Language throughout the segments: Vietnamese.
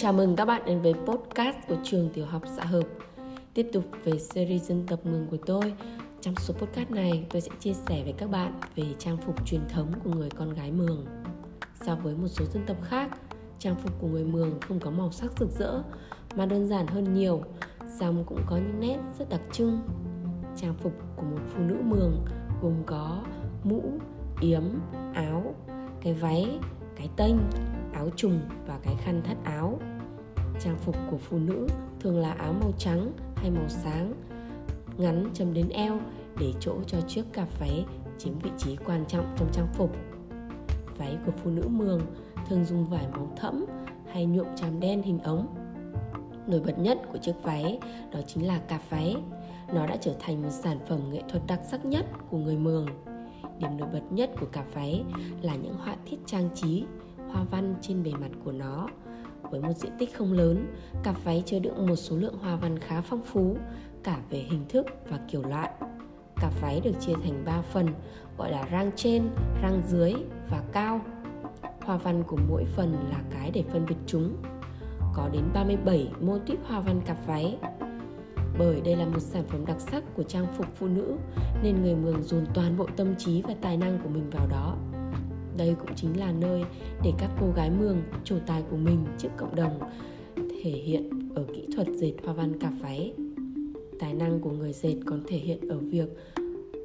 Chào mừng các bạn đến với podcast của trường tiểu học xã hợp. Tiếp tục về series dân tộc mường của tôi. Trong số podcast này tôi sẽ chia sẻ với các bạn về trang phục truyền thống của người con gái mường. So với một số dân tộc khác Trang phục của người mường không có màu sắc rực rỡ Mà đơn giản hơn nhiều Song cũng có những nét rất đặc trưng. Trang phục của một phụ nữ mường gồm có mũ, yếm, áo, cái váy, cái tênh, áo trùng và cái khăn thắt áo. Trang phục của phụ nữ thường là áo màu trắng hay màu sáng, ngắn chấm đến eo để chỗ cho chiếc cạp váy chiếm vị trí quan trọng trong trang phục. Váy của phụ nữ mường thường dùng vải màu thẫm hay nhuộm tràm đen hình ống. Nổi bật nhất của chiếc váy đó chính là cạp váy. Nó đã trở thành một sản phẩm nghệ thuật đặc sắc nhất của người Mường. Điểm nổi bật nhất của cạp váy là những họa tiết trang trí hoa văn trên bề mặt của nó. Với một diện tích không lớn, cặp váy chứa đựng một số lượng hoa văn khá phong phú, cả về hình thức và kiểu loại. Cặp váy được chia thành 3 phần, gọi là rang trên, rang dưới và cao. Hoa văn của mỗi phần là cái để phân biệt chúng. Có đến 37 mô típ hoa văn cặp váy. Bởi đây là một sản phẩm đặc sắc của trang phục phụ nữ nên người Mường dồn toàn bộ tâm trí và tài năng của mình vào đó đây cũng chính là nơi để các cô gái mường trổ tài của mình trước cộng đồng thể hiện ở kỹ thuật dệt hoa văn cạp váy tài năng của người dệt còn thể hiện ở việc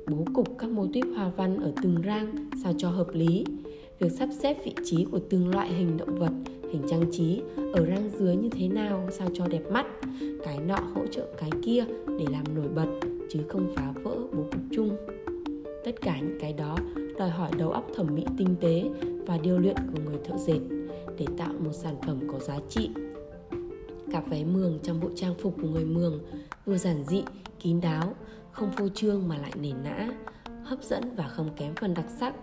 bố cục các mô típ hoa văn ở từng rang sao cho hợp lý. Việc sắp xếp vị trí của từng loại hình động vật, hình trang trí ở rang dưới như thế nào sao cho đẹp mắt, cái nọ hỗ trợ cái kia để làm nổi bật, chứ không phá vỡ bố cục chung. Tất cả những cái đó đòi hỏi đầu óc thẩm mỹ tinh tế và điều luyện của người thợ dệt để tạo một sản phẩm có giá trị. Cặp váy mường trong bộ trang phục của người mường vừa giản dị, kín đáo, không phô trương mà lại nền nã, hấp dẫn và không kém phần đặc sắc.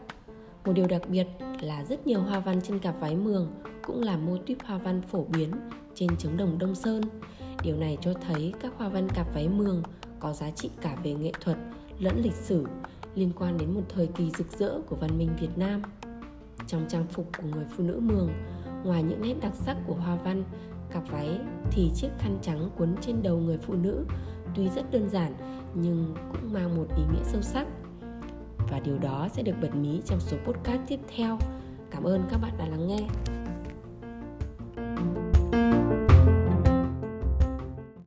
Một điều đặc biệt là rất nhiều hoa văn trên cặp váy mường cũng là mô típ hoa văn phổ biến trên trống đồng đông sơn. Điều này cho thấy các hoa văn cặp váy mường có giá trị cả về nghệ thuật lẫn lịch sử liên quan đến một thời kỳ rực rỡ của văn minh Việt Nam. Trong trang phục của người phụ nữ Mường, ngoài những nét đặc sắc của hoa văn, cặp váy thì chiếc khăn trắng quấn trên đầu người phụ nữ tuy rất đơn giản nhưng cũng mang một ý nghĩa sâu sắc. Và điều đó sẽ được bật mí trong số podcast tiếp theo. Cảm ơn các bạn đã lắng nghe.